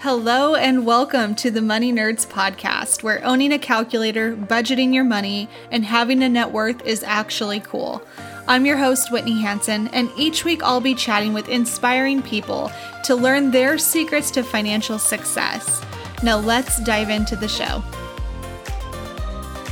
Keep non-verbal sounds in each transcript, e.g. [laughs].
Hello and welcome to the Money Nerds podcast, where owning a calculator, budgeting your money, and having a net worth is actually cool. I'm your host, Whitney Hansen, and each week I'll be chatting with inspiring people to learn their secrets to financial success. Now let's dive into the show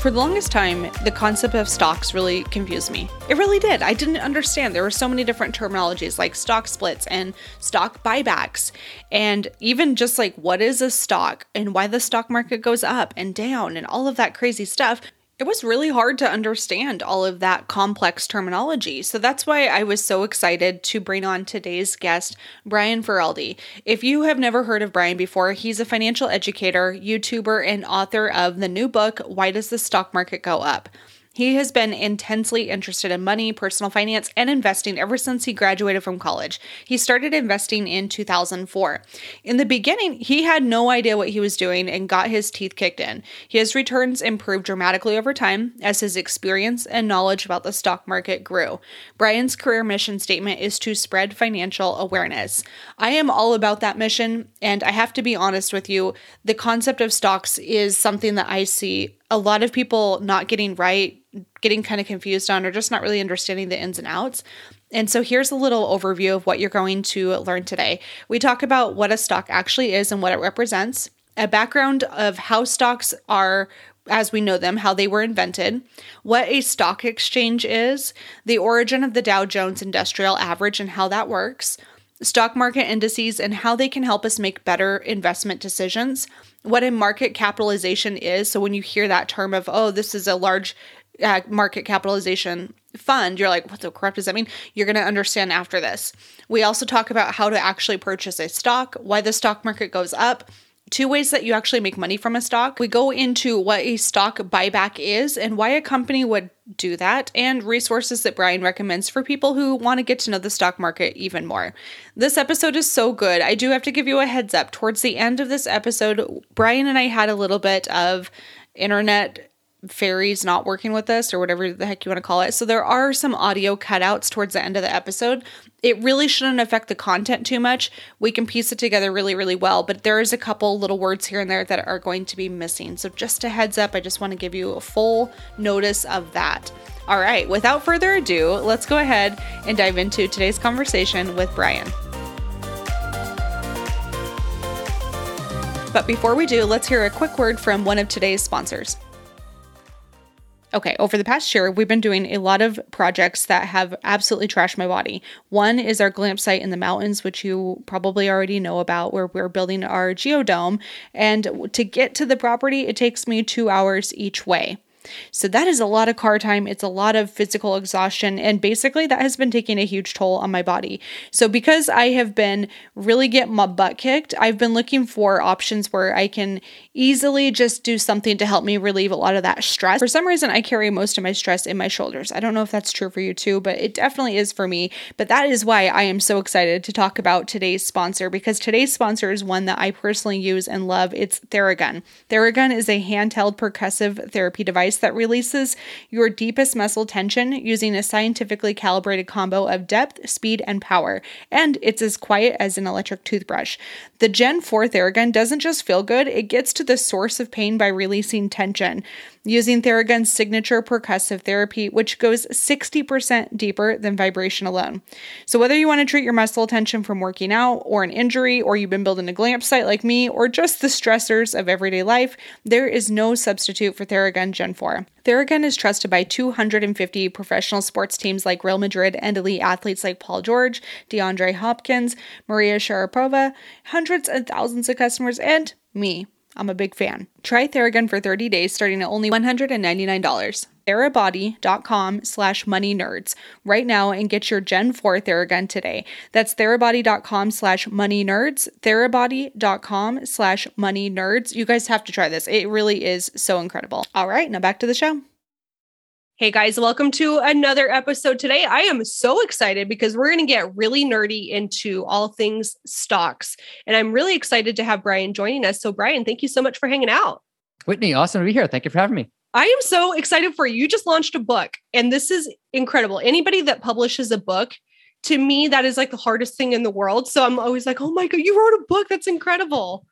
for the longest time, the concept of stocks really confused me. It really did. I didn't understand. There were so many different terminologies like stock splits and stock buybacks, and even just like what is a stock and why the stock market goes up and down and all of that crazy stuff it was really hard to understand all of that complex terminology. So that's why I was so excited to bring on today's guest, Brian Feroldi. If you have never heard of Brian before, he's a financial educator, YouTuber, and author of the new book, Why Does the Stock Market Go Up? He has been intensely interested in money, personal finance, and investing ever since he graduated from college. He started investing in 2004. In the beginning, he had no idea what he was doing and got his teeth kicked in. His returns improved dramatically over time as his experience and knowledge about the stock market grew. Brian's career mission statement is to spread financial awareness. I am all about that mission, and I have to be honest with you, the concept of stocks is something that I see a lot of people not getting right, getting kind of confused on, or just not really understanding the ins and outs. And so here's a little overview of what you're going to learn today. We talk about what a stock actually is and what it represents, a background of how stocks are as we know them, how they were invented, what a stock exchange is, the origin of the Dow Jones Industrial Average and how that works, stock market indices and how they can help us make better investment decisions, what a market capitalization is. So when you hear that term of, oh, this is a large uh, market capitalization fund, you're like, what the crap does that mean? You're going to understand after this. We also talk about how to actually purchase a stock, why the stock market goes up, two ways that you actually make money from a stock. We go into what a stock buyback is and why a company would do that, and resources that Brian recommends for people who want to get to know the stock market even more. This episode is so good. I do have to give you a heads up. Towards the end of this episode, Brian and I had a little bit of internet fairies not working with us or whatever the heck you want to call it. So there are some audio cutouts towards the end of the episode. It really shouldn't affect the content too much. We can piece it together really, really well, but there is a couple little words here and there that are going to be missing. So just a heads up, I just want to give you a full notice of that. All right, without further ado, let's go ahead and dive into today's conversation with Brian. But before we do, let's hear a quick word from one of today's sponsors. Okay, over the past year, we've been doing a lot of projects that have absolutely trashed my body. One is our glamp site in the mountains, which you probably already know about, where we're building our geodome. And to get to the property, it takes me two hours each way. So that is a lot of car time. It's a lot of physical exhaustion. And basically, that has been taking a huge toll on my body. So, because I have been really getting my butt kicked, I've been looking for options where I can easily just do something to help me relieve a lot of that stress. For some reason, I carry most of my stress in my shoulders. I don't know if that's true for you too, but it definitely is for me. But that is why I am so excited to talk about today's sponsor because today's sponsor is one that I personally use and love. It's Theragun. Theragun is a handheld percussive therapy device that releases your deepest muscle tension using a scientifically calibrated combo of depth, speed, and power. And it's as quiet as an electric toothbrush. The Gen 4 Theragun doesn't just feel good, it gets to the source of pain by releasing tension using Theragun's signature percussive therapy, which goes 60% deeper than vibration alone. So, whether you want to treat your muscle tension from working out, or an injury, or you've been building a glamp site like me, or just the stressors of everyday life, there is no substitute for Theragun Gen 4. Theragun is trusted by 250 professional sports teams like Real Madrid and elite athletes like Paul George, DeAndre Hopkins, Maria Sharapova, hundreds and thousands of customers, and me. I'm a big fan. Try Theragun for 30 days starting at only $199. therabody.com slash money nerds right now and get your Gen 4 Theragun today. That's therabody.com slash money nerds, therabody.com slash money nerds. You guys have to try this. It really is so incredible. All right, now back to the show. Hey guys, welcome to another episode today. I am so excited because we're going to get really nerdy into all things stocks. And I'm really excited to have Brian joining us. So, Brian, thank you so much for hanging out. Whitney, awesome to be here. Thank you for having me. I am so excited for you. You just launched a book, and this is incredible. Anybody that publishes a book, to me, that is like the hardest thing in the world. So I'm always like, oh my God, you wrote a book. That's incredible.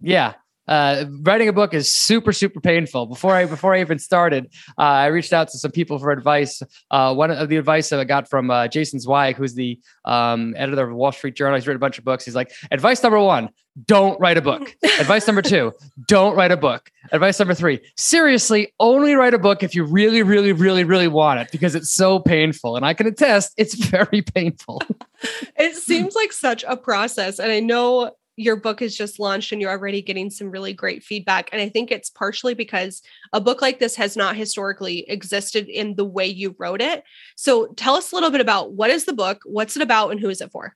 Yeah uh, writing a book is super super painful. Before I before I even started, uh, I reached out to some people for advice. Uh, one of the advice that I got from uh, Jason Zweig, who's the um, editor of Wall Street Journal. He's written a bunch of books. He's like, advice number one: don't write a book. [laughs] advice number two: don't write a book. Advice number three: seriously, only write a book if you really, really, really, really want it because it's so painful. And I can attest, it's [laughs] very painful. [laughs] it seems like such a process, and I know your book is just launched and you're already getting some really great feedback. And I think it's partially because a book like this has not historically existed in the way you wrote it. So tell us a little bit about what is the book, what's it about, and who is it for?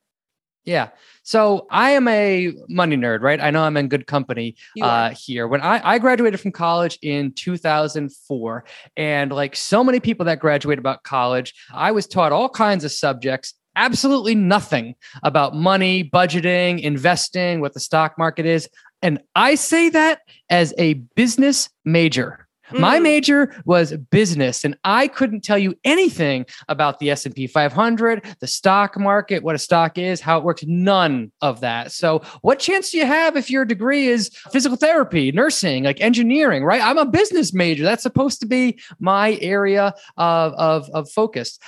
Yeah. So I am a money nerd, right? I know I'm in good company uh, here. When I, I graduated from college in 2004, and like so many people that graduated about college, I was taught all kinds of subjects absolutely nothing about money, budgeting, investing, what the stock market is. And I say that as a business major. Mm. My major was business and I couldn't tell you anything about the S&P 500, the stock market, what a stock is, how it works, none of that. So, what chance do you have if your degree is physical therapy, nursing, like engineering, right? I'm a business major. That's supposed to be my area of of, of focus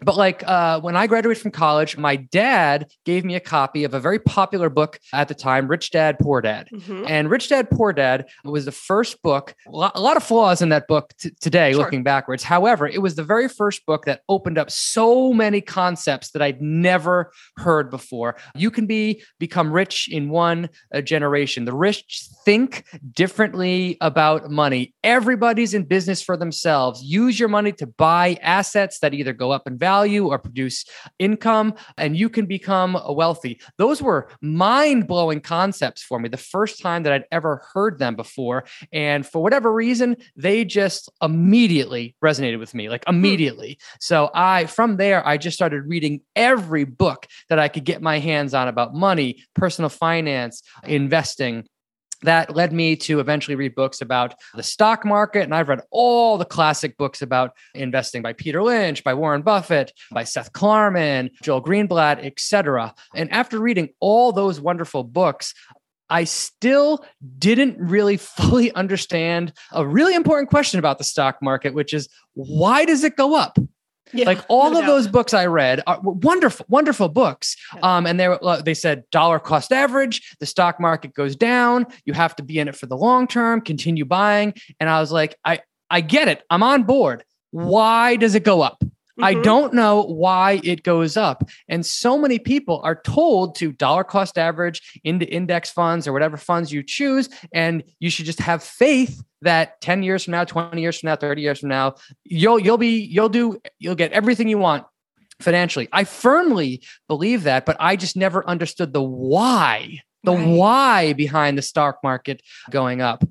but like uh, when I graduated from college, my dad gave me a copy of a very popular book at the time, Rich Dad Poor Dad. Mm-hmm. And Rich Dad Poor Dad was the first book, a lot, of flaws in that book t- today, sure. looking backwards. However, it was the very first book that opened up so many concepts that I'd never heard before. You can be become rich in one uh, generation. The rich think differently about money. Everybody's in business for themselves. Use your money to buy assets that either go up in value or produce income, and you can become wealthy. Those were mind blowing concepts for me the first time that I'd ever heard them before. And for whatever reason, they just immediately resonated with me, like hmm. immediately. So I, from there, I just started reading every book that I could get my hands on about money, personal finance, investing that led me to eventually read books about the stock market. And I've read all the classic books about investing by Peter Lynch, by Warren Buffett, by Seth Klarman, Joel Greenblatt, etc. And after reading all those wonderful books, I still didn't really fully [laughs] understand a really important question about the stock market, which is why does it go up? Yeah, like all no of doubt. those books I read are wonderful, wonderful books. Yeah. Um, and they were, they said dollar cost average, the stock market goes down. You have to be in it for the long term, continue buying. And I was like, I, I get it. I'm on board. Why does it go up? Mm-hmm. I don't know why it goes up. And so many people are told to dollar cost average into index funds or whatever funds you choose. And you should just have faith that 10 years from now, 20 years from now, 30 years from now, you'll you'll be you'll do you'll get everything you want financially. I firmly believe that, but I just never understood the why, the right. why behind the stock market going up.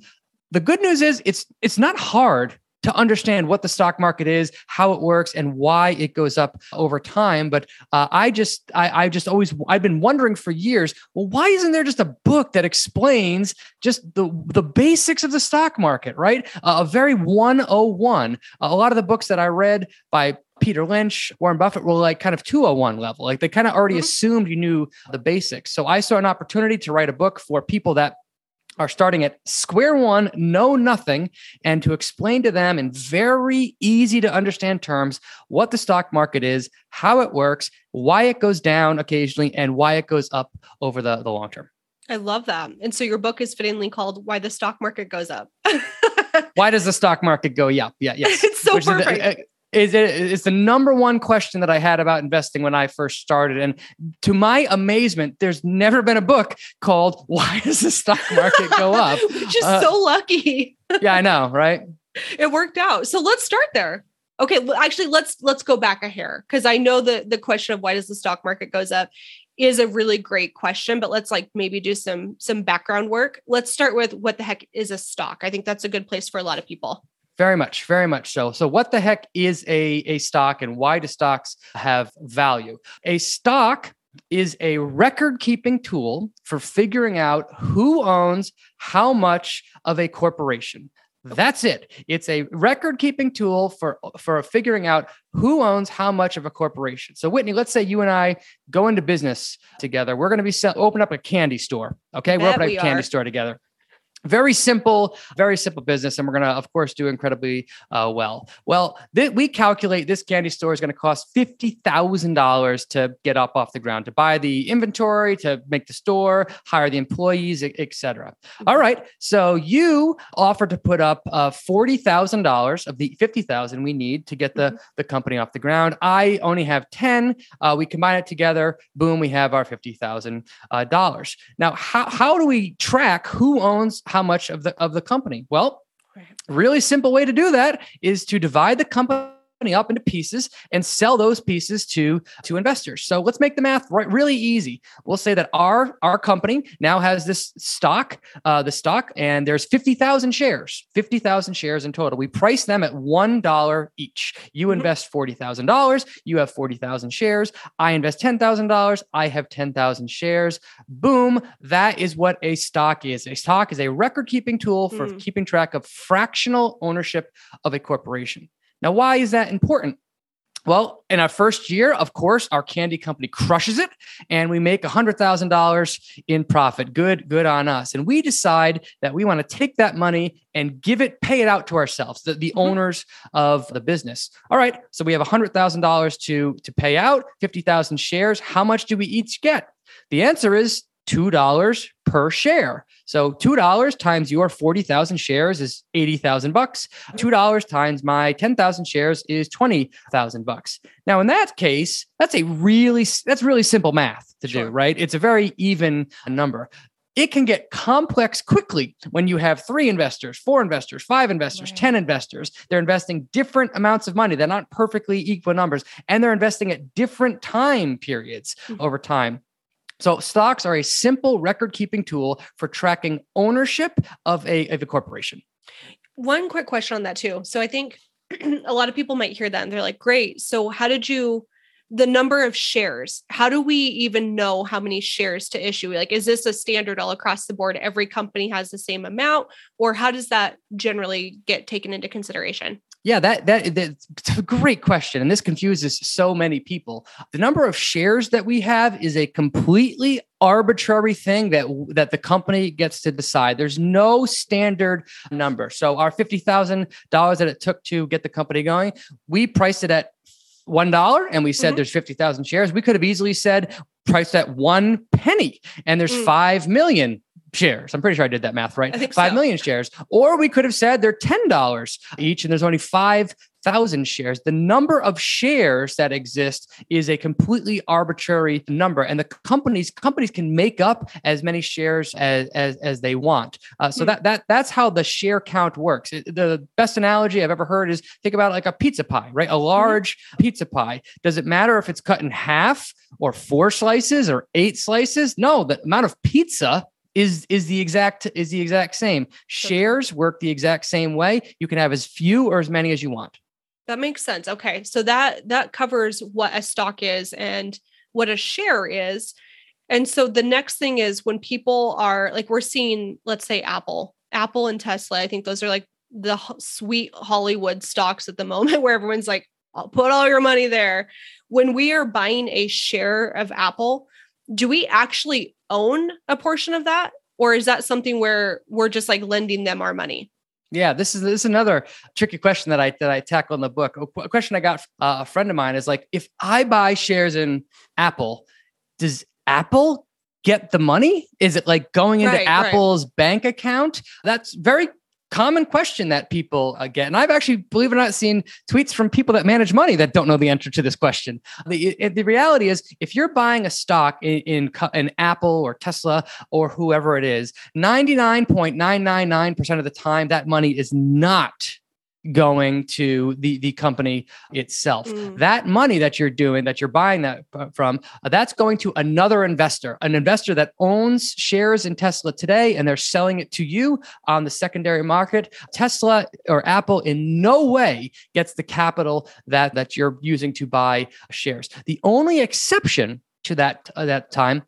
The good news is it's it's not hard to understand what the stock market is, how it works, and why it goes up over time. But uh, I just, I, I just always, I've been wondering for years, well, why isn't there just a book that explains just the the basics of the stock market, right? Uh, a very 101. A lot of the books that I read by Peter Lynch, Warren Buffett were like kind of 201 level. Like they kind of already mm-hmm. assumed you knew the basics. So I saw an opportunity to write a book for people that are starting at square one, know nothing, and to explain to them in very easy to understand terms what the stock market is, how it works, why it goes down occasionally, and why it goes up over the, the long term. I love that. And so your book is fittingly called Why the Stock Market Goes Up. [laughs] why does the stock market go up? Yeah, yes. It's so Which perfect. Is, uh, is it is the number one question that I had about investing when I first started. And to my amazement, there's never been a book called [laughs] Why Does the Stock Market Go Up? [laughs] Which is uh, so lucky. [laughs] yeah, I know, right? it worked out. So let's start there. Okay, actually let's let's go back a hair because I know the the question of why does the stock market goes up is a really great question, but let's like maybe do some some background work. Let's start with what the heck is a stock? I think that's a good place for a lot of people. Very much, very much so. So, what the heck is a, a stock and why do stocks have value? A stock is a record keeping tool for figuring out who owns how much of a corporation. That's it. It's a record keeping tool for for figuring out who owns how much of a corporation. So Whitney, let's say you and I go into business together. We're going to be sell, open up a candy store. Okay, we're opening a candy are. store together very simple very simple business and we're going to of course do incredibly uh, well. Well th- we calculate this candy store is going to cost $50000 to get up off the ground to buy the inventory to make the store hire the employees etc all right so you offer to put up uh, $40000 of the 50000 we need to get the, mm-hmm. the company off the ground. I only have 10 uh, we combine it together boom we have our $50000 uh, now how, how do we track who owns how much of the of the company? Well, really simple way to do that is to divide the company up into pieces and sell those pieces to to investors. So let's make the math right, really easy. We'll say that our our company now has this stock, uh, the stock, and there's fifty thousand shares, fifty thousand shares in total. We price them at one dollar each. You mm-hmm. invest forty thousand dollars. You have forty thousand shares. I invest ten thousand dollars. I have ten thousand shares. Boom! That is what a stock is. A stock is a record keeping tool for mm. keeping track of fractional ownership of a corporation. Now, why is that important? Well, in our first year, of course, our candy company crushes it and we make $100,000 in profit. Good, good on us. And we decide that we want to take that money and give it, pay it out to ourselves, the, the mm-hmm. owners of the business. All right. So we have $100,000 to, to pay out, 50,000 shares. How much do we each get? The answer is $2 per share. So $2 times your 40,000 shares is 80,000 bucks. $2 times my 10,000 shares is 20,000 bucks. Now in that case, that's a really that's really simple math to sure. do, right? It's a very even number. It can get complex quickly when you have three investors, four investors, five investors, right. 10 investors. They're investing different amounts of money. They're not perfectly equal numbers, and they're investing at different time periods mm-hmm. over time. So stocks are a simple record keeping tool for tracking ownership of a, of a corporation. One quick question on that too. So I think [clears throat] a lot of people might hear that and they're like, great. So how did you the number of shares how do we even know how many shares to issue like is this a standard all across the board every company has the same amount or how does that generally get taken into consideration yeah, that that that's a great question, and this confuses so many people. The number of shares that we have is a completely arbitrary thing that that the company gets to decide. There's no standard number. So our fifty thousand dollars that it took to get the company going, we priced it at one dollar, and we said mm-hmm. there's fifty thousand shares. We could have easily said priced at one penny, and there's mm. five million shares. I'm pretty sure I did that math right. Five so. million shares. Or we could have said they're $10 each and there's only 5,000 shares. The number of shares that exist is a completely arbitrary number. And the companies companies can make up as many shares as, as, as they want. Uh, so hmm. that, that that's how the share count works. It, the best analogy I've ever heard is think about like a pizza pie, right? A mm-hmm. large mm-hmm. pizza pie. Does it matter if it's cut in half or four slices or eight slices? No, the amount of pizza is is the exact is the exact same. Shares work the exact same way. You can have as few or as many as you want. That makes sense. Okay. So that that covers what a stock is and what a share is. And so the next thing is when people are like we're seeing let's say Apple, Apple and Tesla, I think those are like the sweet Hollywood stocks at the [laughs] moment where everyone's like I'll put all your money there. When we are buying a share of Apple, do we actually own a portion of that or is that something where we're just like lending them our money yeah, this is this is another tricky question that I that I tackle in the book. A question I got uh, a friend of mine is like, if I buy shares in Apple, does Apple get the money? Is it like going into right, Apple's right. bank account? That's very common question that people uh, get. And I've actually, believe it or not, seen tweets from people that manage money that don't know the answer to this question. The, the reality is, if you're buying a stock in, in, in Apple or Tesla or whoever it is, 99.999% of the time, that money is not going to the the company itself. Mm. That money that you're doing that you're buying that from uh, that's going to another investor, an investor that owns shares in Tesla today and they're selling it to you on the secondary market. Tesla or Apple in no way gets the capital that that you're using to buy shares. The only exception to that uh, that time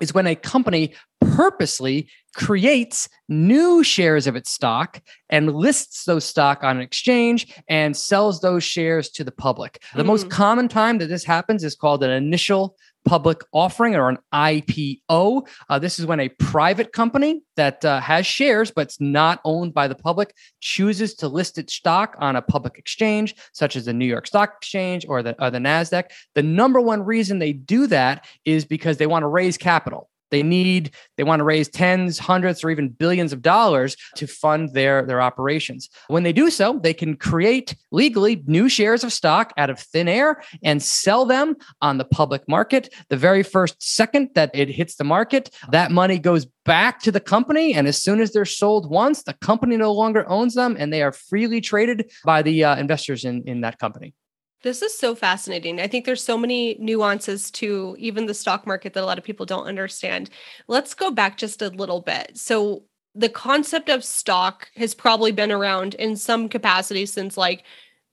is when a company purposely creates new shares of its stock and lists those stock on an exchange and sells those shares to the public. The most hmm. common time that this happens is called an initial public offering or an IPO. Uh, this is when a private company that uh, has shares but it's not owned by the public chooses to list its stock on a public exchange, such as the New York Stock Exchange or the, or the NASDAQ. The number one reason they do that is because they want to raise capital. They need, they want to raise tens, hundreds, or even billions of dollars to fund their, their operations. When they do so, they can create legally new shares of stock out of thin air and sell them on the public market. The very first second that it hits the market, that money goes back to the company. And as soon as they're sold once, the company no longer owns them and they are freely traded by the uh, investors in, in that company. This is so fascinating. I think there's so many nuances to even the stock market that a lot of people don't understand. Let's go back just a little bit. So, the concept of stock has probably been around in some capacity since like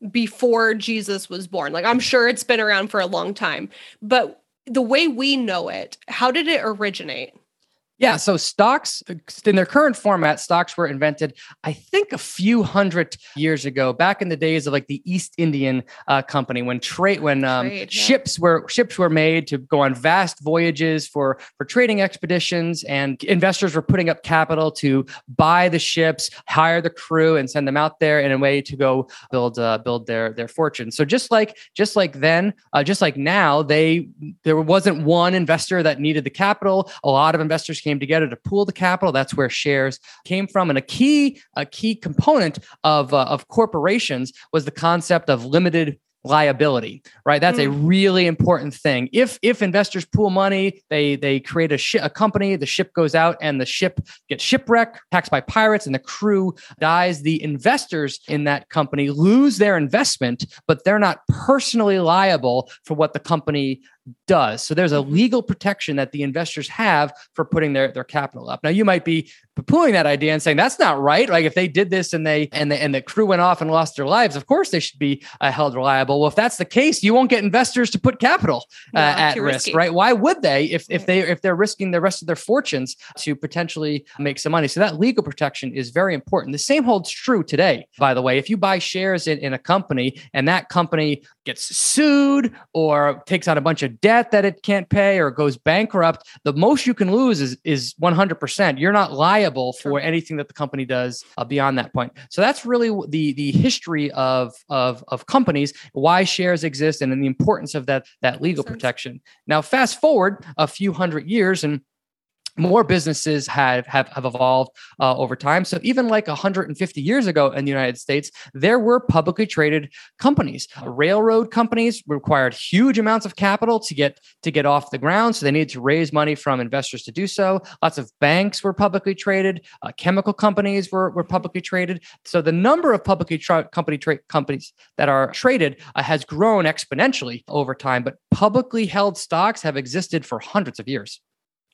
before Jesus was born. Like, I'm sure it's been around for a long time. But the way we know it, how did it originate? Yeah, so stocks in their current format, stocks were invented, I think, a few hundred years ago, back in the days of like the East Indian uh, Company, when trade, when um, trade, yeah. ships were ships were made to go on vast voyages for for trading expeditions, and investors were putting up capital to buy the ships, hire the crew, and send them out there in a way to go build uh, build their their fortune. So just like just like then, uh, just like now, they there wasn't one investor that needed the capital. A lot of investors came together to pool the capital. That's where shares came from. And a key, a key component of, uh, of corporations was the concept of limited liability right that's mm. a really important thing if if investors pool money they they create a, sh- a company the ship goes out and the ship gets shipwrecked attacked by pirates and the crew dies the investors in that company lose their investment but they're not personally liable for what the company does. So there's a mm-hmm. legal protection that the investors have for putting their, their capital up. Now you might be pooling that idea and saying that's not right. Like if they did this and they and the and the crew went off and lost their lives, of course they should be uh, held reliable. Well, if that's the case, you won't get investors to put capital uh, yeah, at risk, risky. right? Why would they if if they if they're risking the rest of their fortunes to potentially make some money? So that legal protection is very important. The same holds true today, by the way. If you buy shares in, in a company and that company gets sued or takes out a bunch of debt that it can't pay or goes bankrupt, the most you can lose is is 100%. You're not liable for anything that the company does uh, beyond that point. So that's really the the history of of of companies, why shares exist and the importance of that that legal protection. Now fast forward a few hundred years and more businesses have have, have evolved uh, over time. So even like 150 years ago in the United States, there were publicly traded companies. Railroad companies required huge amounts of capital to get to get off the ground, so they needed to raise money from investors to do so. Lots of banks were publicly traded. Uh, chemical companies were were publicly traded. So the number of publicly tra- company tra- companies that are traded uh, has grown exponentially over time. But publicly held stocks have existed for hundreds of years.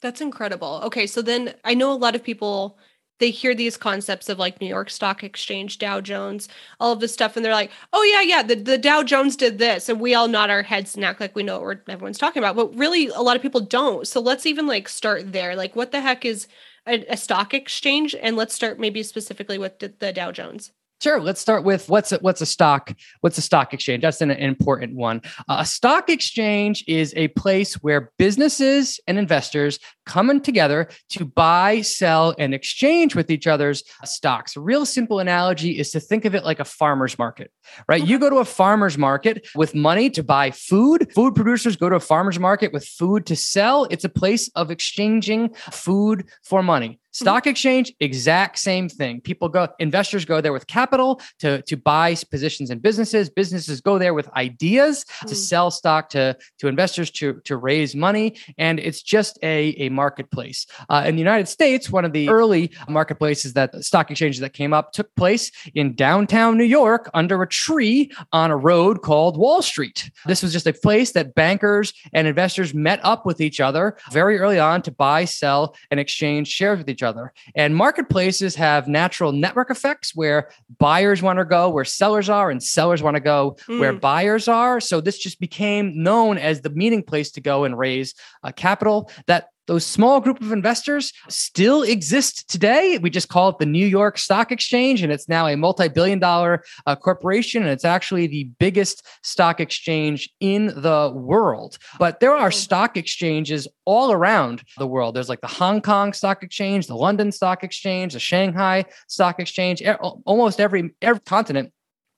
That's incredible. Okay, so then I know a lot of people they hear these concepts of like New York Stock Exchange, Dow Jones, all of this stuff, and they're like, "Oh yeah, yeah, the, the Dow Jones did this," and we all nod our heads and act like we know what everyone's talking about. But really, a lot of people don't. So let's even like start there. Like, what the heck is a, a stock exchange? And let's start maybe specifically with the, the Dow Jones. Sure. Let's start with what's a, what's a stock? What's a stock exchange? That's an, an important one. Uh, a stock exchange is a place where businesses and investors come in together to buy, sell, and exchange with each other's stocks. A real simple analogy is to think of it like a farmer's market, right? You go to a farmer's market with money to buy food. Food producers go to a farmer's market with food to sell. It's a place of exchanging food for money. Stock exchange, exact same thing. People go, investors go there with capital to, to buy positions in businesses. Businesses go there with ideas mm. to sell stock to, to investors to, to raise money. And it's just a, a marketplace. Uh, in the United States, one of the early marketplaces that stock exchanges that came up took place in downtown New York under a tree on a road called Wall Street. This was just a place that bankers and investors met up with each other very early on to buy, sell, and exchange shares with each each other. And marketplaces have natural network effects where buyers want to go where sellers are and sellers want to go mm. where buyers are. So this just became known as the meeting place to go and raise uh, capital that those small group of investors still exist today. We just call it the New York Stock Exchange, and it's now a multi billion dollar uh, corporation. And it's actually the biggest stock exchange in the world. But there are stock exchanges all around the world. There's like the Hong Kong Stock Exchange, the London Stock Exchange, the Shanghai Stock Exchange, almost every, every continent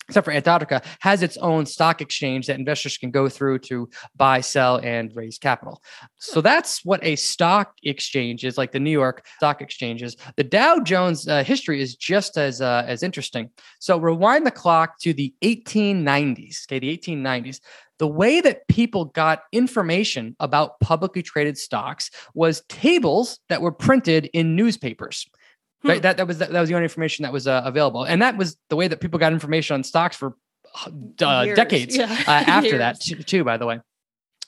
except for Antarctica, has its own stock exchange that investors can go through to buy, sell, and raise capital. So that's what a stock exchange is, like the New York Stock Exchanges. The Dow Jones uh, history is just as uh, as interesting. So rewind the clock to the 1890s. Okay, the 1890s. The way that people got information about publicly traded stocks was tables that were printed in newspapers. Hmm. Right? That that was that, was the only information that was uh, available, and that was the way that people got information on stocks for uh, decades yeah. uh, [laughs] after that too, too. By the way.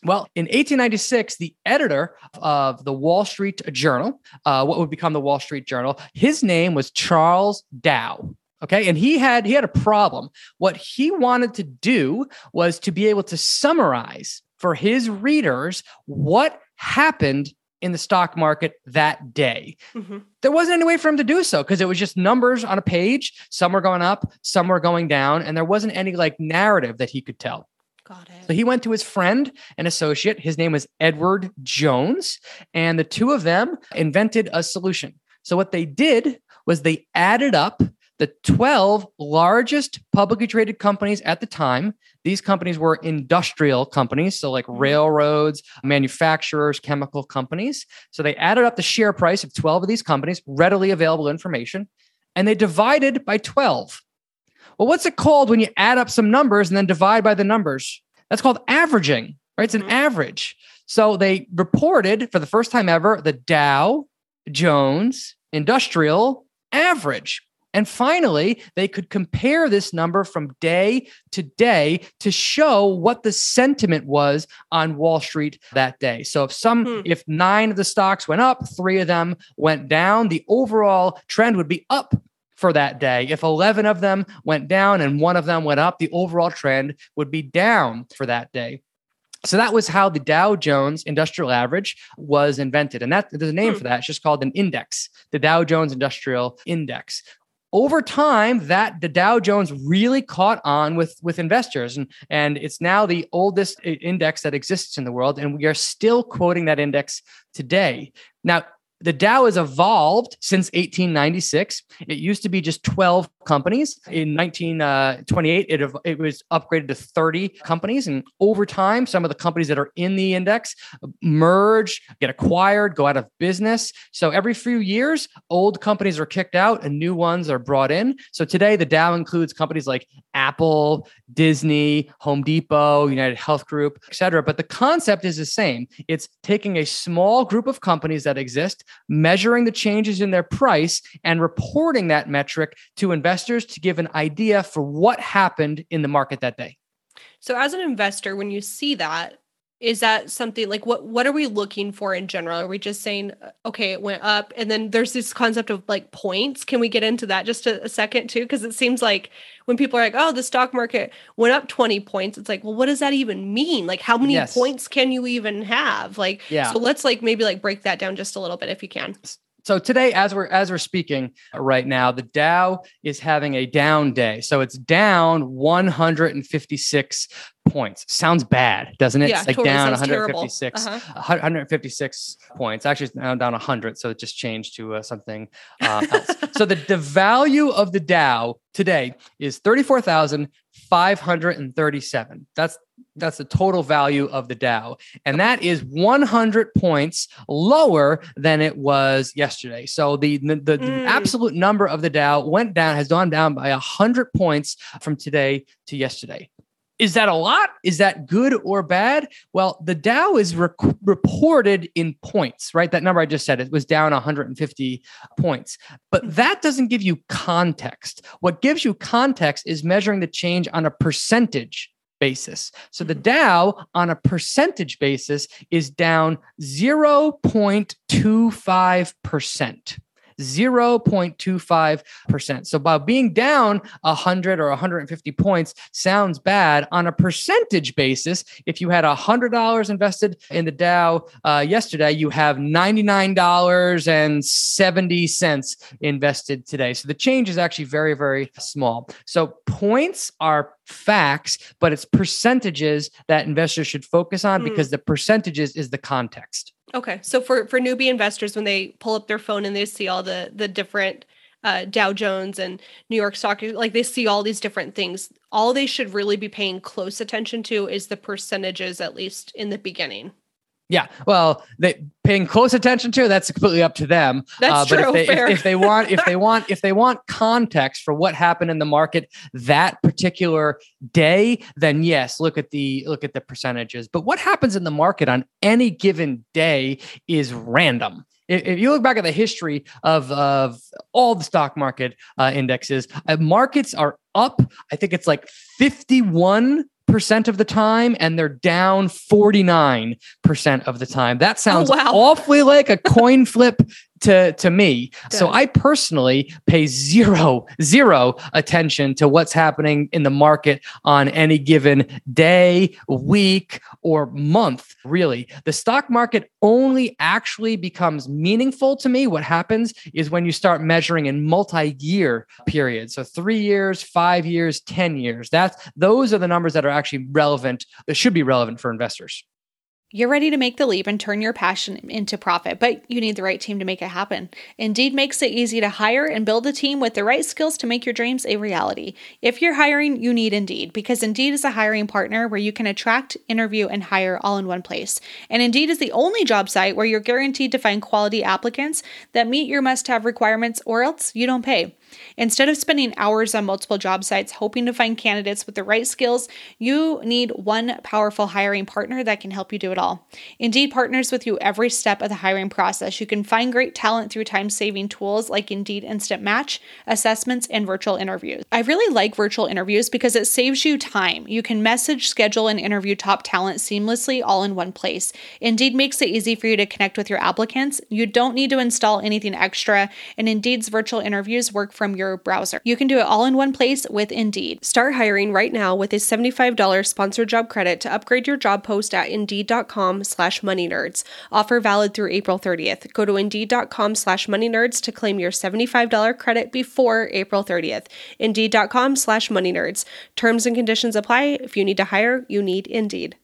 Well, in 1896, the editor of the Wall Street Journal, uh, what would become the Wall Street Journal, his name was Charles Dow. Okay, and he had he had a problem. What he wanted to do was to be able to summarize for his readers what happened in the stock market that day. Mm-hmm. There wasn't any way for him to do so because it was just numbers on a page. Some were going up, some were going down, and there wasn't any like narrative that he could tell. Got it. So he went to his friend and associate. His name was Edward Jones, and the two of them invented a solution. So what they did was they added up the 12 largest publicly traded companies at the time. These companies were industrial companies, so like mm-hmm. railroads, manufacturers, chemical companies. So they added up the share price of 12 of these companies, readily available information, and they divided by 12. Well, what's it called when you add up some numbers and then divide by the numbers? That's called averaging, right? It's an mm-hmm. average. So they reported for the first time ever the Dow Jones Industrial Average. And finally, they could compare this number from day to day to show what the sentiment was on Wall Street that day. So if some hmm. if 9 of the stocks went up, 3 of them went down, the overall trend would be up for that day. If 11 of them went down and one of them went up, the overall trend would be down for that day. So that was how the Dow Jones Industrial Average was invented. And that there's a name hmm. for that. It's just called an index, the Dow Jones Industrial Index over time that the dow jones really caught on with with investors. And and it's now the oldest index that exists in the world and we are still quoting that index today. Now the Dow has evolved since 1896. It used to be just 12 companies. In 1928, uh, it, it was upgraded to 30 companies. And over time, some of the companies that are in the index merge, get acquired, go out of business. So every few years, old companies are kicked out and new ones are brought in. So today, the Dow includes companies like Apple, Disney, Home Depot, United Health Group, et cetera. But the concept is the same. It's taking a small group of companies that exist measuring the changes in their price and reporting that metric to investors to give an idea for what happened in the market that day. So, as an investor, when you see that, is that something like what what are we looking for in general? Are we just saying uh, okay it went up and then there's this concept of like points? Can we get into that just a, a second too? Because it seems like when people are like oh the stock market went up 20 points it's like well what does that even mean? Like how many yes. points can you even have? Like yeah. so let's like maybe like break that down just a little bit if you can so today, as we're as we're speaking right now, the Dow is having a down day. So it's down 156 points. Sounds bad, doesn't it? Yeah, it's like totally down 156, uh-huh. 156 points. Actually, it's now down 100. So it just changed to uh, something uh, else. so the, the value of the Dow today is 34,537. That's That's the total value of the Dow. And that is 100 points lower than it was yesterday. So the, the, the mm. absolute number of the Dow went down, has gone down by 100 points from today to yesterday. Is that a lot? Is that good or bad? Well, the Dow is rec- reported in points, right? That number I just said it was down 150 points. But hmm. that doesn't give you context. What gives you context is measuring the change on a percentage basis. So the hmm. Dow on a percentage basis is down 0.25%. 0.25%. So by being down 100 or 150 points sounds bad on a percentage basis. If you had $100 invested in the Dow uh, yesterday, you have $99.70 invested today. So the change is actually very, very small. So points are facts, but it's percentages that investors should focus on mm. because the percentages is the context. Okay. So for for newbie investors when they pull up their phone and they see all the the different uh, Dow Jones and New York Stock, like they see all these different things. All they should really be paying close attention to is the percentages, at least in the beginning. Yeah, well, they paying close attention to that's completely up to them. That's uh, but true. If they, if, if they want, if they want, if they want context for what happened in the market that particular day, then yes, look at the look at the percentages. But what happens in the market on any given day is random. If, you look back at the history of of all the stock market uh, indexes, uh, markets are up. I think it's like fifty percent of the time and they're down 49% of the time. That oh, sounds oh, wow. awfully like a coin [laughs] flip to to me. Good. So I personally pay zero zero attention to what's happening in the market on any given day, week, or month. Really, the stock market only actually becomes meaningful to me. What happens is when you start measuring in multi-year periods. So three years, five years, ten years. That's those are the numbers that are actually relevant. That should be relevant for investors. You're ready to make the leap and turn your passion into profit, but you need the right team to make it happen. Indeed makes it easy to hire and build a team with the right skills to make your dreams a reality. If you're hiring, you need Indeed because Indeed is a hiring partner where you can attract, interview, and hire all in one place. And Indeed is the only job site where you're guaranteed to find quality applicants that meet your must have requirements or else you don't pay. Instead of spending hours on multiple job sites hoping to find candidates with the right skills, you need one powerful hiring partner that can help you do it all. Indeed partners with you every step of the hiring process. You can find great talent through time saving tools like Indeed Instant Match, assessments, and virtual interviews. I really like virtual interviews because it saves you time. You can message, schedule, and interview top talent seamlessly all in one place. Indeed makes it easy for you to connect with your applicants. You don't need to install anything extra, and Indeed's virtual interviews work from your browser. You can do it all in one place with Indeed. Start hiring right now with a $75 sponsored job credit to upgrade your job post at Indeed.com slash moneynerds. Offer valid through April 30th. Go to Indeed.com slash moneynerds to claim your $75 credit before April 30th. Indeed.com slash moneynerds. Terms and conditions apply. If you need to hire, you need Indeed.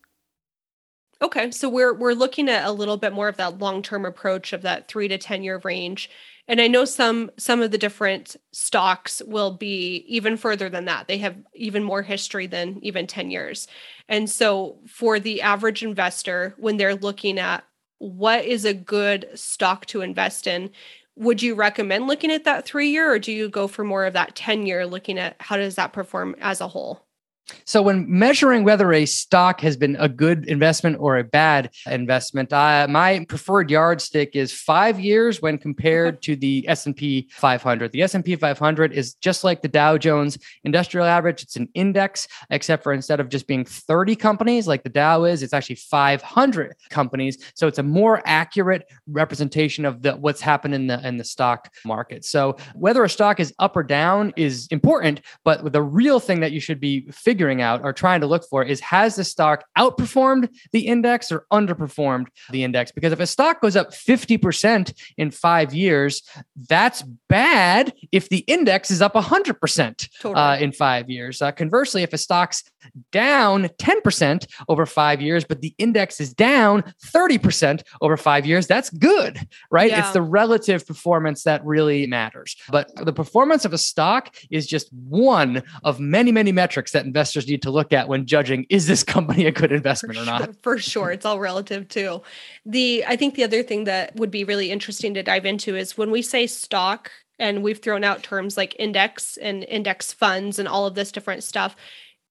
Okay, so we're we're looking at a little bit more of that long-term approach of that 3 to 10 year range and i know some some of the different stocks will be even further than that. They have even more history than even 10 years. And so for the average investor when they're looking at what is a good stock to invest in would you recommend looking at that 3 year or do you go for more of that 10 year looking at how does that perform as a whole so, when measuring whether a stock has been a good investment or a bad investment, uh, my preferred yardstick is five years when compared to the S and P 500. The S and P 500 is just like the Dow Jones Industrial Average; it's an index, except for instead of just being 30 companies like the Dow is, it's actually 500 companies. So, it's a more accurate representation of the what's happened in the in the stock market. So, whether a stock is up or down is important, but the real thing that you should be figuring out or trying to look for is has the stock outperformed the index or underperformed the index? Because if a stock goes up 50% in five years, that's bad if the index is up 100% totally. uh, in five years. Uh, conversely, if a stock's down 10% over five years, but the index is down 30% over five years, that's good, right? Yeah. It's the relative performance that really matters. But the performance of a stock is just one of many, many metrics that investors investors need to look at when judging is this [laughs] company a good investment for or not? For sure. It's all relative too. The I think the other thing that would be really interesting to dive into is when we say stock and we've thrown out terms like index and index funds and all of this different stuff.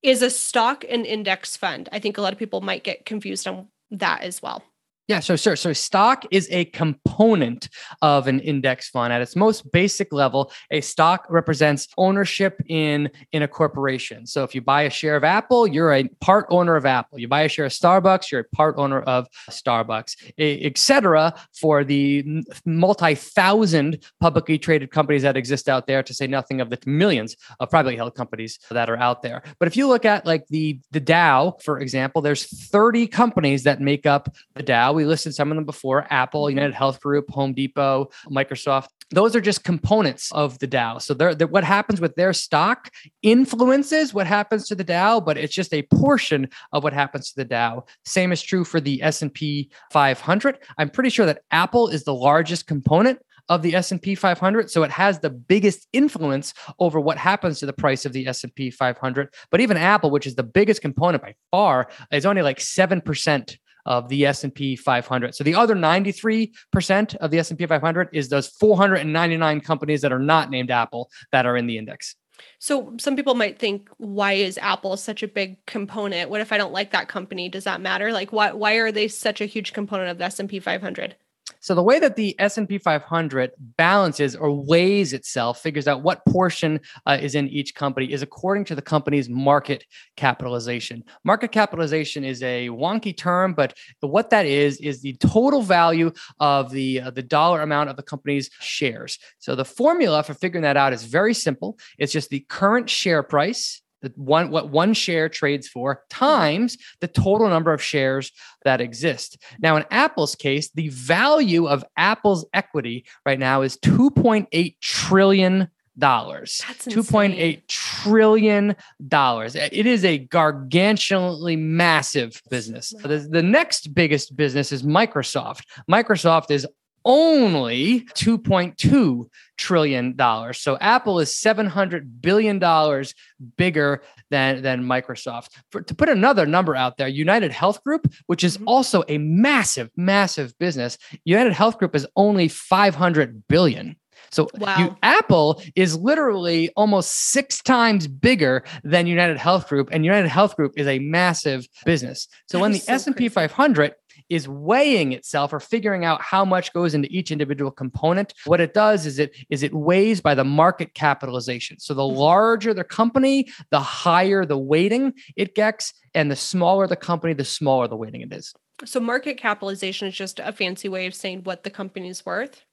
Is a stock an index fund? I think a lot of people might get confused on that as well. Yeah, so sure. So stock is a component of an index fund. At its most basic level, a stock represents ownership in in a corporation. So if you buy a share of Apple, you're a part owner of Apple. You buy a share of Starbucks, you're a part owner of Starbucks, etc. For the multi-thousand publicly traded companies that exist out there, to say nothing of the millions of privately held companies that are out there. But if you look at like the the Dow, for example, there's 30 companies that make up the Dow we listed some of them before Apple, mm-hmm. United Health Group, Home Depot, Microsoft. Those are just components of the Dow. So they're, they're, what happens with their stock influences what happens to the Dow, but it's just a portion of what happens to the Dow. Same is true for the S&P 500. I'm pretty sure that Apple is the largest component of the S&P 500 so it has the biggest influence over what happens to the price of the S&P 500 but even Apple which is the biggest component by far is only like 7% of the S&P 500. So the other 93% of the S&P 500 is those 499 companies that are not named Apple that are in the index. So some people might think why is Apple such a big component? What if I don't like that company? Does that matter? Like why why are they such a huge component of the S&P 500? So the way that the S&P 500 balances or weighs itself, figures out what portion uh, is in each company is according to the company's market capitalization. Market capitalization is a wonky term, but what that is is the total value of the uh, the dollar amount of the company's shares. So the formula for figuring that out is very simple. It's just the current share price the one what one share trades for times the total number of shares that exist. Now, in Apple's case, the value of Apple's equity right now is 2.8 trillion dollars. That's 2.8 trillion dollars. It is a gargantuanly massive business. The, the next biggest business is Microsoft. Microsoft is only 2.2 trillion dollars. So Apple is 700 billion dollars bigger than than Microsoft. For, to put another number out there, United Health Group, which is mm-hmm. also a massive massive business, United Health Group is only 500 billion. So wow. you, Apple is literally almost six times bigger than United Health Group, and United Health Group is a massive business. So that when the so S and P 500 is weighing itself or figuring out how much goes into each individual component. What it does is it is it weighs by the market capitalization. So the larger the company, the higher the weighting it gets, and the smaller the company, the smaller the weighting it is. So market capitalization is just a fancy way of saying what the company's worth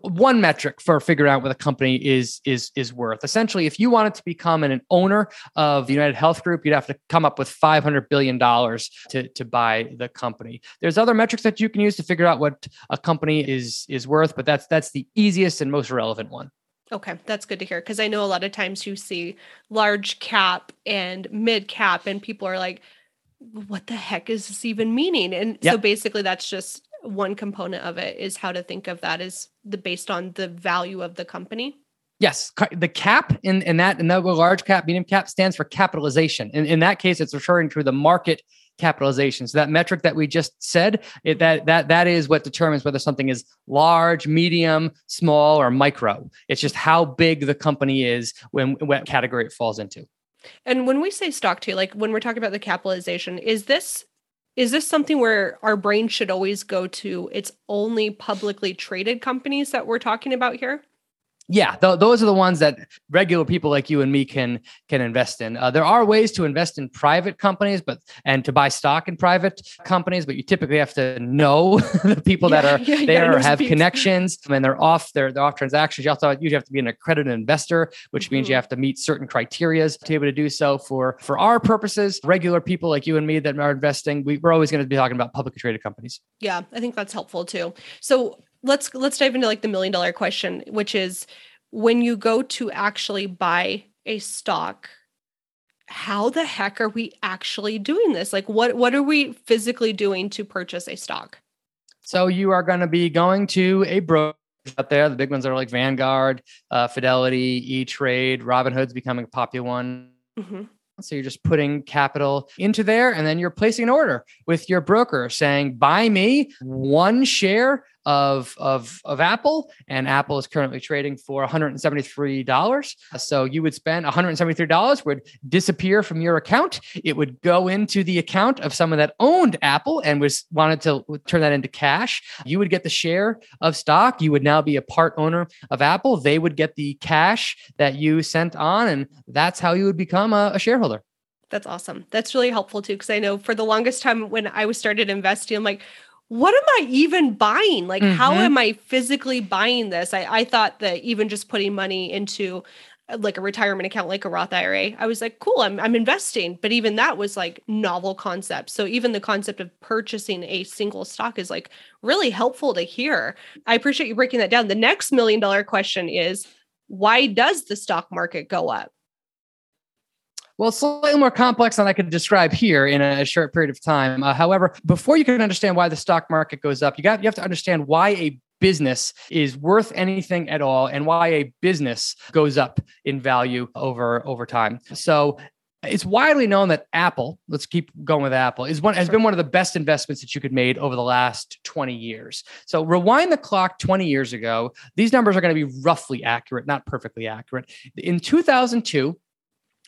one metric for figuring out what a company is is is worth. Essentially, if you wanted to become an, owner of United Health Group, you'd have to come up with 500 billion dollars to to buy the company. There's other metrics that you can use to figure out what a company is is worth, but that's that's the easiest and most relevant one. Okay, that's good to hear because I know a lot of times you see large cap and mid cap, and people are like, "What the heck is this even meaning?" And yep. so basically, that's just one component of it is how to think of that as the based on the value of the company. Yes, the cap in, in that in that large cap, medium cap stands for capitalization. In, in that case, it's referring to the market capitalization. So that metric that we just said, it, that that that is what determines whether something is large, medium, small, or micro. It's just how big the company is when what category it falls into. And when we say stock too, like when we're talking about the capitalization, is this is this something where our brain should always go to it's only publicly traded companies that we're talking about here? Yeah th- those are the ones that regular people like you and me can can invest in. Uh, there are ways to invest in private companies but and to buy stock in private companies but you typically have to know [laughs] the people yeah, that are yeah, there have connections. And they're off they're, they're off transactions you also you have to be an accredited investor which mm-hmm. means you mm-hmm. have to meet certain criterias to be able to do so for for our purposes. Regular people like you and me that are investing we, we're always going to be talking about publicly traded companies. Yeah i think that's helpful too. So let's let's dive into like the million dollar question, which is when you go to actually buy a stock, how the heck are we actually doing this? Like what what are we physically doing to purchase a stock? So you are going to be going to a broker out there. The big ones are like Vanguard, uh, Fidelity, E Trade, Robinhood's becoming a popular one. Mm-hmm. So you're just putting capital into there and then you're placing an order with your broker saying, buy me one share of, of, of Apple, and Apple is currently trading for $173. So you would spend $173 would disappear from your account. It would go into the account of someone that owned Apple and was wanted to turn that into cash. You would get the share of stock. You would now be a part owner of Apple. They would get the cash that you sent on, and that's how you would become a, a shareholder. That's awesome. That's really helpful too, because I know for the longest time when I was started investing, I'm like, what am I even buying? Like, mm-hmm. how am I physically buying this? I, I thought that even just putting money into uh, like a retirement account like a Roth IRA, I was like, cool, I'm I'm investing. But even that was like novel concept. So even the concept of purchasing a single stock is like really helpful to hear. I appreciate you breaking that down. The next million dollar question is why does the stock market go up? Well, it's slightly more complex than I could describe here in a short period of time. Uh, however, before you can understand why the stock market goes up, you got you have to understand why a business is worth anything at all and why a business goes up in value over over time. So it's widely known that Apple, let's keep going with Apple, is one has been one of the best investments that you could made over the last 20 years. So rewind the clock 20 years ago, these numbers are going to be roughly accurate, not perfectly accurate. In 2002,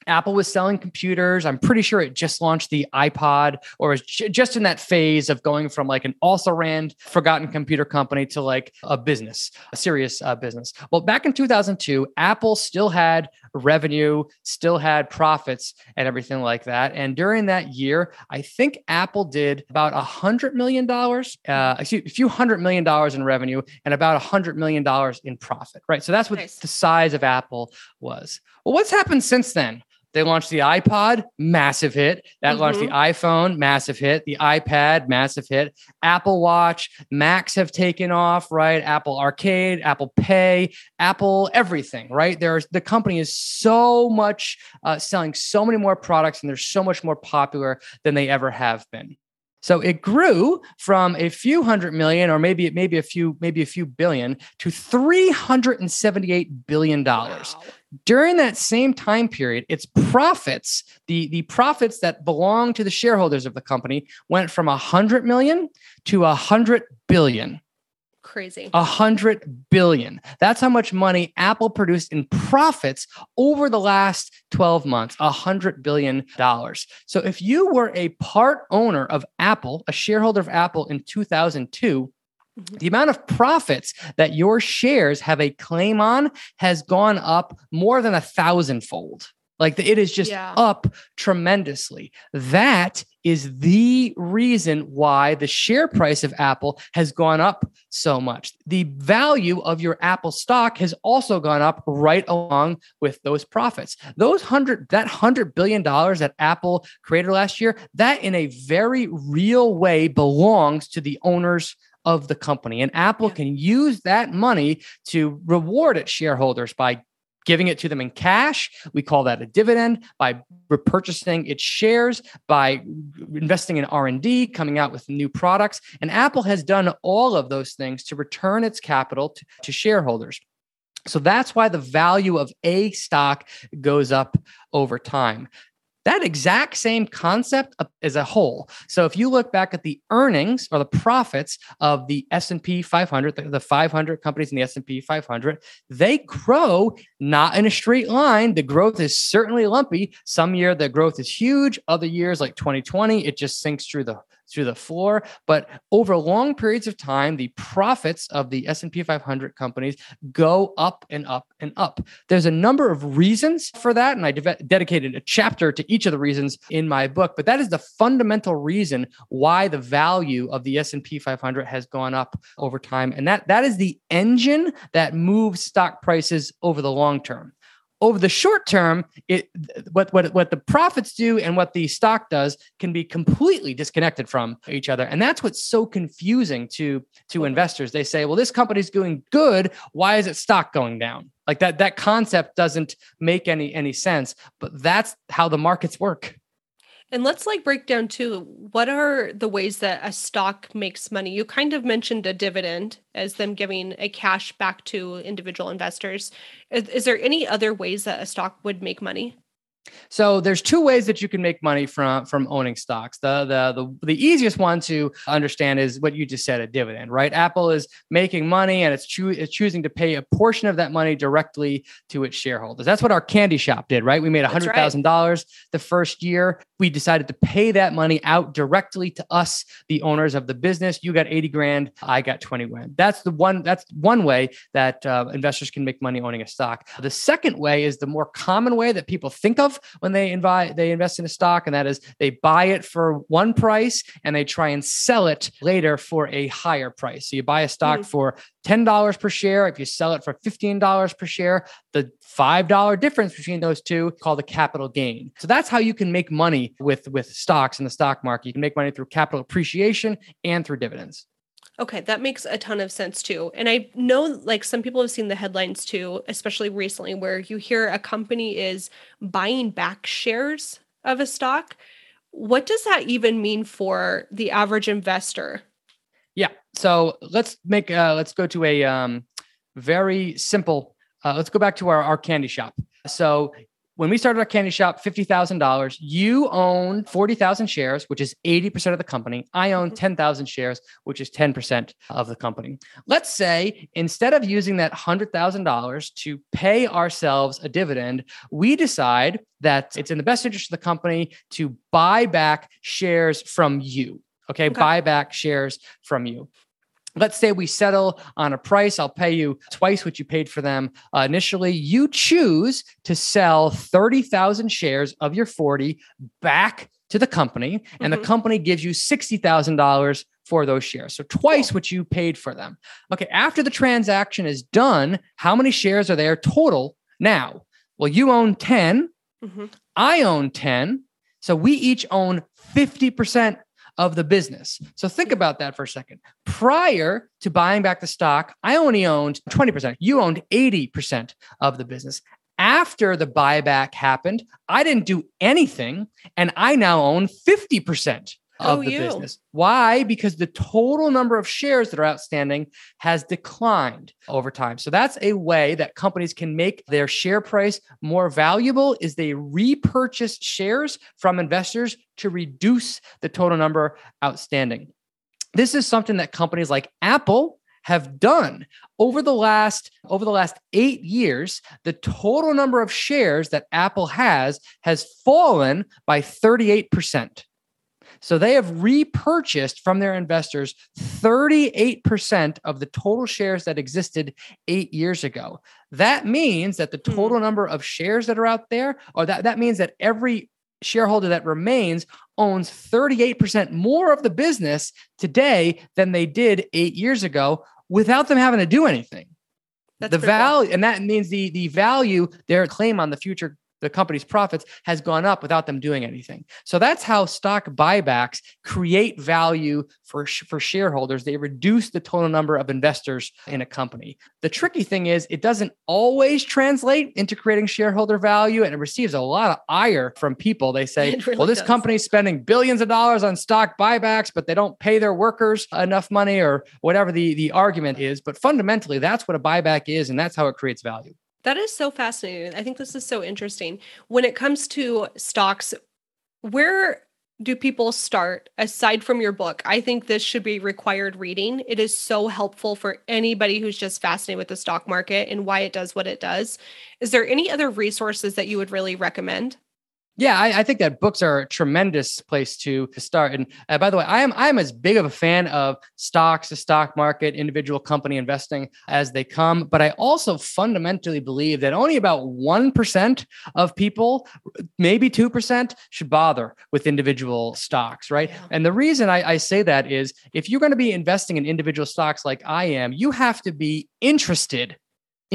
Apple was selling computers. I'm pretty sure it just launched the iPod or was j- just in that phase of going from like an also ran forgotten computer company to like a business, a serious uh, business. Well, back in 2002, Apple still had revenue, still had profits and everything like that. And during that year, I think Apple did about a hundred million dollars, uh, a few hundred million dollars in revenue and about a hundred million dollars in profit, right? So that's what nice. the size of Apple was. Well, what's happened since then? They launched the iPod, massive hit. That mm-hmm. launched the iPhone, massive hit. The iPad, massive hit. Apple Watch, Macs have taken off, right? Apple Arcade, Apple Pay, Apple everything, right? There's the company is so much uh, selling so many more products, and they're so much more popular than they ever have been. So it grew from a few hundred million, or maybe maybe a few maybe a few billion, to three hundred and seventy eight billion dollars. Wow. During that same time period, its profits, the, the profits that belong to the shareholders of the company, went from a 100 million to a 100 billion. Crazy. A hundred billion. That's how much money Apple produced in profits over the last 12 months. A hundred billion dollars. So if you were a part owner of Apple, a shareholder of Apple in 2002, Mm-hmm. The amount of profits that your shares have a claim on has gone up more than a thousandfold. Like it is just yeah. up tremendously. That is the reason why the share price of Apple has gone up so much. The value of your Apple stock has also gone up right along with those profits. Those hundred, that hundred billion dollars that Apple created last year, that in a very real way belongs to the owners of the company. And Apple yeah. can use that money to reward its shareholders by giving it to them in cash. We call that a dividend by repurchasing its shares, by investing in R&D, coming out with new products. And Apple has done all of those things to return its capital to, to shareholders. So that's why the value of a stock goes up over time that exact same concept as a whole. So if you look back at the earnings or the profits of the s&p 500 the, the 500 companies in the s&p 500 they grow not in a straight line. The growth is certainly lumpy. Some year the growth is huge other years like 2020 it just sinks through the through the floor. But over long periods of time, the profits of the S&P 500 companies go up and up and up. There's a number of reasons for that, and I de- dedicated a chapter to each of the reasons in my book. But that is the fundamental reason why the value of the S&P 500 has gone up over time, and that that is the engine that moves stock prices over the long term over the short term, it what what what the profits do and what the stock does can be completely disconnected from each other, and that's what's so confusing to to investors. They say, "Well, this company's doing good. Why is its stock going down?" Like that that concept doesn't make any any sense. But that's how the markets work. And let's like break down too what are the ways that a stock makes money? You kind of mentioned a dividend as them giving a cash back to individual investors. Is, is there any other ways that a stock would make money? So there's two ways that you can make money from from owning stocks. The the the, the easiest one to understand is what you just said, a dividend, right? Apple is making money and it's, choo- it's choosing to pay a portion of that money directly to its shareholders. That's what our candy shop did, right? We made $100,000 right. the first year. We decided to pay that money out directly to us, the owners of the business. You got 80 grand, I got 20 grand. That's the one that's one way that uh, investors can make money owning a stock. The second way is the more common way that people think of when they invite they invest in a stock, and that is they buy it for one price and they try and sell it later for a higher price. So you buy a stock mm-hmm. for $10 per share. If you sell it for $15 per share, the $5 difference between those two called a capital gain. So that's how you can make money with, with stocks in the stock market. You can make money through capital appreciation and through dividends. Okay, that makes a ton of sense too. And I know like some people have seen the headlines too, especially recently, where you hear a company is buying back shares of a stock. What does that even mean for the average investor? Yeah. So let's make uh let's go to a um very simple uh, let's go back to our, our candy shop. So when we started our candy shop, $50,000, you own 40,000 shares, which is 80% of the company. I own mm-hmm. 10,000 shares, which is 10% of the company. Let's say instead of using that $100,000 to pay ourselves a dividend, we decide that it's in the best interest of the company to buy back shares from you. Okay, okay. buy back shares from you let's say we settle on a price i'll pay you twice what you paid for them. Uh, initially you choose to sell 30000 shares of your 40 back to the company and mm-hmm. the company gives you $60000 for those shares. So twice what you paid for them. Okay after the transaction is done how many shares are there total now? Well you own 10 mm-hmm. i own 10 so we each own 50% of the business. So think about that for a second. Prior to buying back the stock, I only owned 20%. You owned 80% of the business. After the buyback happened, I didn't do anything and I now own 50% of oh, the you. business. Why? Because the total number of shares that are outstanding has declined over time. So that's a way that companies can make their share price more valuable is they repurchase shares from investors to reduce the total number outstanding. This is something that companies like Apple have done over the last over the last 8 years the total number of shares that Apple has has fallen by 38% so they have repurchased from their investors 38% of the total shares that existed eight years ago. That means that the hmm. total number of shares that are out there, or that, that means that every shareholder that remains owns 38% more of the business today than they did eight years ago without them having to do anything. That's the value, cool. and that means the the value their claim on the future the company's profits has gone up without them doing anything. So that's how stock buybacks create value for, for shareholders. They reduce the total number of investors in a company. The tricky thing is it doesn't always translate into creating shareholder value and it receives a lot of ire from people. They say, [laughs] really well, this does. company's spending billions of dollars on stock buybacks, but they don't pay their workers enough money or whatever the, the argument is. But fundamentally, that's what a buyback is, and that's how it creates value. That is so fascinating. I think this is so interesting. When it comes to stocks, where do people start aside from your book? I think this should be required reading. It is so helpful for anybody who's just fascinated with the stock market and why it does what it does. Is there any other resources that you would really recommend? Yeah, I, I, think that books are a tremendous place to, to start. And uh, by the way, I am I am as big of a fan of stocks, the stock market, individual company investing as they come. But I also fundamentally believe that only about one percent of people, maybe two percent, should bother with individual stocks, right? Yeah. And the reason I, I say that is if you're going to be investing in individual stocks like I am, you have to be interested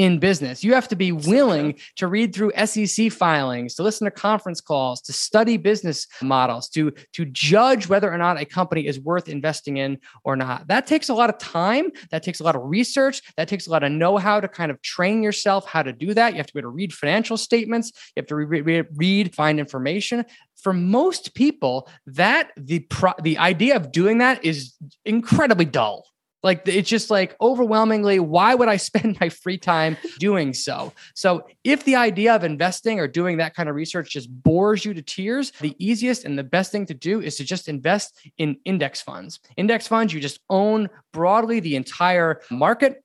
in business. You have to be willing to read through SEC filings, to listen to conference calls, to study business models, to, to judge whether or not a company is worth investing in or not. That takes a lot of time. That takes a lot of research. That takes a lot of know how to kind of train yourself how to do that. You have to be able to read financial statements. You have to re- re- read, find information for most people that the pro- the idea of doing that is incredibly dull Like it's just like overwhelmingly, why would I [laughs] spend my free time doing so? So if the idea of investing or doing that kind of research just bores you to tears, the easiest and the best thing to do is to just invest in index funds. Index funds, you just own broadly the entire market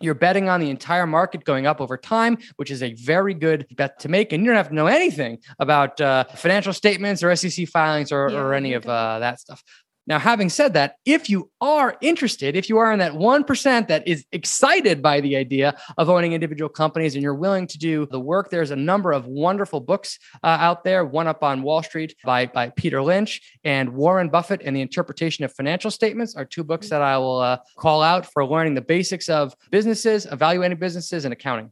you're betting on the entire market going up over time, which is a very good bet to make. And you don't have to know anything about uh, financial statements or SEC filings or, yeah, or any of uh, that stuff. Now, having said that, if you are interested, if you are in that 1% that is excited by the idea of owning individual companies and you're willing to do the work, there's a number of wonderful books uh, out there. One up on Wall Street by, by Peter Lynch and Warren Buffett and the Interpretation of Financial Statements are two books that I will uh, call out for learning the basics of businesses, evaluating businesses, and accounting.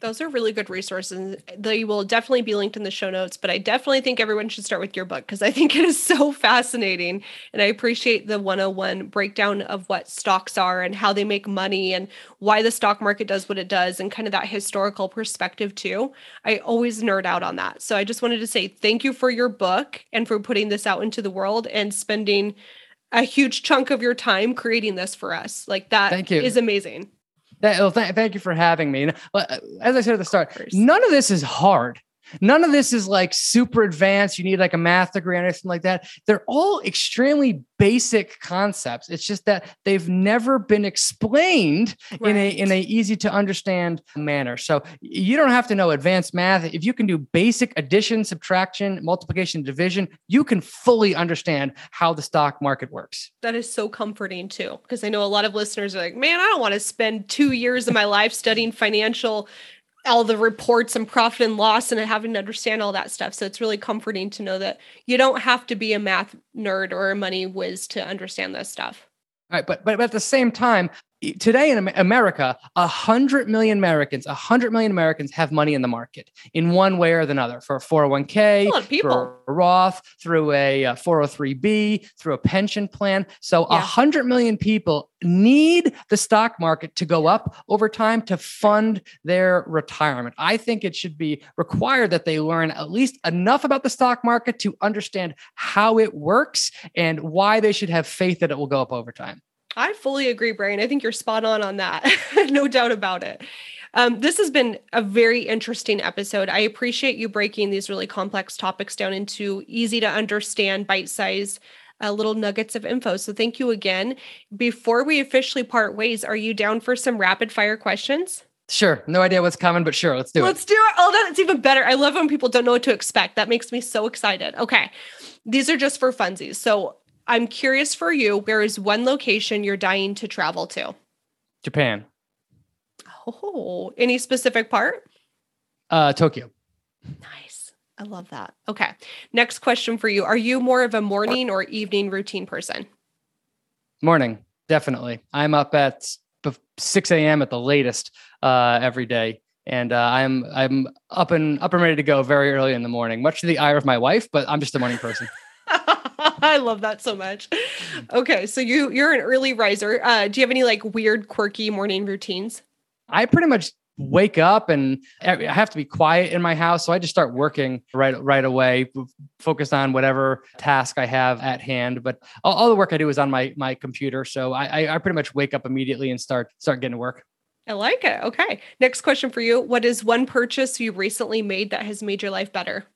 Those are really good resources. They will definitely be linked in the show notes, but I definitely think everyone should start with your book because I think it is so [laughs] fascinating. And I appreciate the 101 breakdown of what stocks are and how they make money and why the stock market does what it does and kind of that historical perspective too. I always nerd out on that. So I just wanted to say thank you for your book and for putting this out into the world and spending a huge chunk of your time creating this for us. Like that thank you. is amazing. That, well, th- thank you for having me. Uh, as I said at the start, none of this is hard. None of this is like super advanced. You need like a math degree or anything like that. They're all extremely basic concepts. It's just that they've never been explained right. in a in a easy to understand manner. So you don't have to know advanced math. If you can do basic addition, subtraction, multiplication, division, you can fully understand how the stock market works. That is so comforting too, because I know a lot of listeners are like, "Man, I don't want to spend 2 years of my life studying financial all the reports and profit and loss and having to understand all that stuff. So it's really comforting to know that you don't have to be a math nerd or a money whiz to understand this stuff. All right, but but at the same time, today in America, a hundred million Americans, a hundred million Americans have money in the market in one way or another for a 401k, for a Roth, through a uh, 403b, through a pension plan. So a yeah. hundred million people need the stock market to go up over time to fund their retirement. I think it should be required that they learn at least enough about the stock market to understand how it works and why they should have faith that it will go up over time. I fully agree, Brian. I think you're spot on on that. [laughs] no doubt about it. Um, this has been a very interesting episode. I appreciate you breaking these really complex topics down into easy to understand, bite size uh, little nuggets of info. So thank you again. Before we officially part ways, are you down for some rapid fire questions? Sure. No idea what's coming, but sure, let's do let's it. Let's do it. Oh, that's even better. I love when people don't know what to expect. That makes me so excited. Okay. These are just for funsies. So I'm curious for you, where is one location you're dying to travel to? Japan. Oh, any specific part? Uh, Tokyo. Nice. I love that. Okay. Next question for you. Are you more of a morning or evening routine person? Morning, definitely. I'm up at 6 a.m. at the latest uh, every day. And uh, I'm I'm up and up and ready to go very early in the morning, much to the ire of my wife, but I'm just a morning person. [laughs] [laughs] I love that so much. Okay, so you you're an early riser. Uh, do you have any like weird, quirky morning routines? I pretty much wake up and I have to be quiet in my house, so I just start working right right away, focus on whatever task I have at hand. But all, all the work I do is on my my computer, so I, I pretty much wake up immediately and start start getting to work. I like it. Okay. Next question for you. What is one purchase you recently made that has made your life better?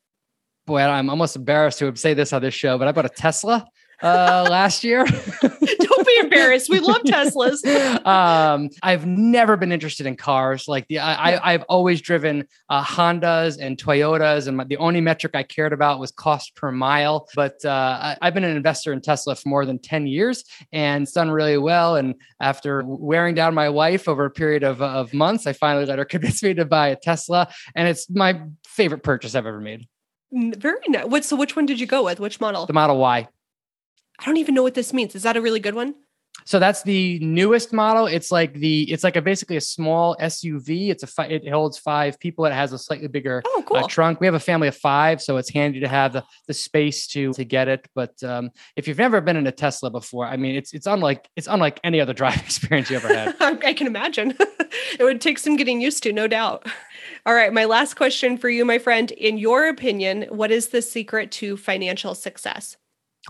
Boy, I'm almost embarrassed to say this on this show, but I bought a Tesla uh, [laughs] last year. Don't be embarrassed. We love Teslas. [laughs] um, I've never been interested in cars. Like the I, have always driven uh, Hondas and Toyotas, and my, the only metric I cared about was cost per mile. But uh, I, have been an investor in Tesla for more than ten years, and it's done really well. And after wearing down my wife over a period of of months, I finally let her [laughs] convince me to buy a Tesla, and it's my favorite purchase I've ever made. Very nice. What? So, which one did you go with? Which model? The Model Y. I don't even know what this means. Is that a really good one? So that's the newest model. It's like the it's like a basically a small SUV. It's a fi- it holds five people. It has a slightly bigger oh, cool. uh, trunk. We have a family of five, so it's handy to have the, the space to to get it. But um, if you've never been in a Tesla before, I mean, it's it's unlike it's unlike any other [laughs] driving experience you ever had. [laughs] I can imagine. [laughs] it would take some getting used to, no doubt. All right, my last question for you, my friend. In your opinion, what is the secret to financial success?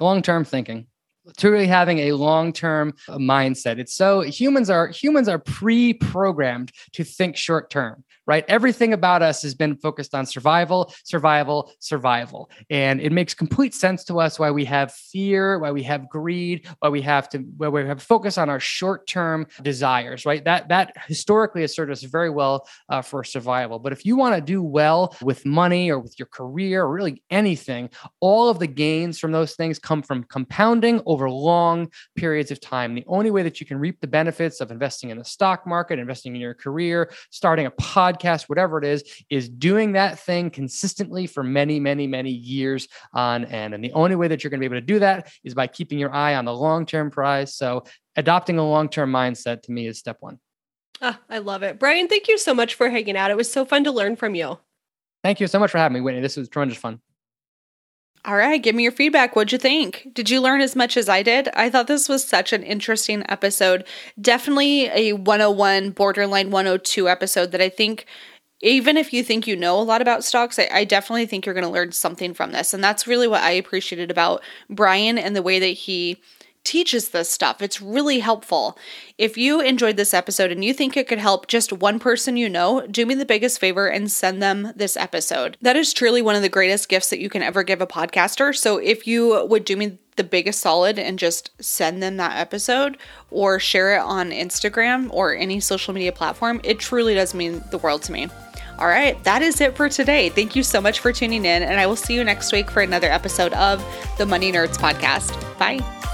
Long term thinking. truly having a long-term uh, mindset. It's so humans are humans are pre-programmed to think short-term right? Everything about us has been focused on survival, survival, survival. And it makes complete sense to us why we have fear, why we have greed, why we have to why we have focus on our short-term desires, right? That that historically has served us very well uh, for survival. But if you want to do well with money or with your career or really anything, all of the gains from those things come from compounding over long periods of time. The only way that you can reap the benefits of investing in the stock market, investing in your career, starting a podcast podcast, whatever it is, is doing that thing consistently for many, many, many years on end. And the only way that you're going to be able to do that is by keeping your eye on the long term prize. So, adopting a long term mindset to me is step one. Ah, I love it. Brian, thank you so much for hanging out. It was so fun to learn from you. Thank you so much for having me, Whitney. This was tremendous fun. All right, give me your feedback. What'd you think? Did you learn as much as I did? I thought this was such an interesting episode. Definitely a 101, borderline 102 episode that I think, even if you think you know a lot about stocks, I, I definitely think you're going to learn something from this. And that's really what I appreciated about Brian and the way that he teaches this stuff. It's really helpful. If you enjoyed this episode and you think it could help just one person you know, do me the biggest favor and send them this episode. That is truly one of the greatest gifts that you can ever give a podcaster. So if you would do me the biggest solid and just send them that episode or share it on Instagram or any social media platform, it truly does mean the world to me. All right, that is it for today. Thank you so much for tuning in, and I will see you next week for another episode of the Money Nerds Podcast. Bye.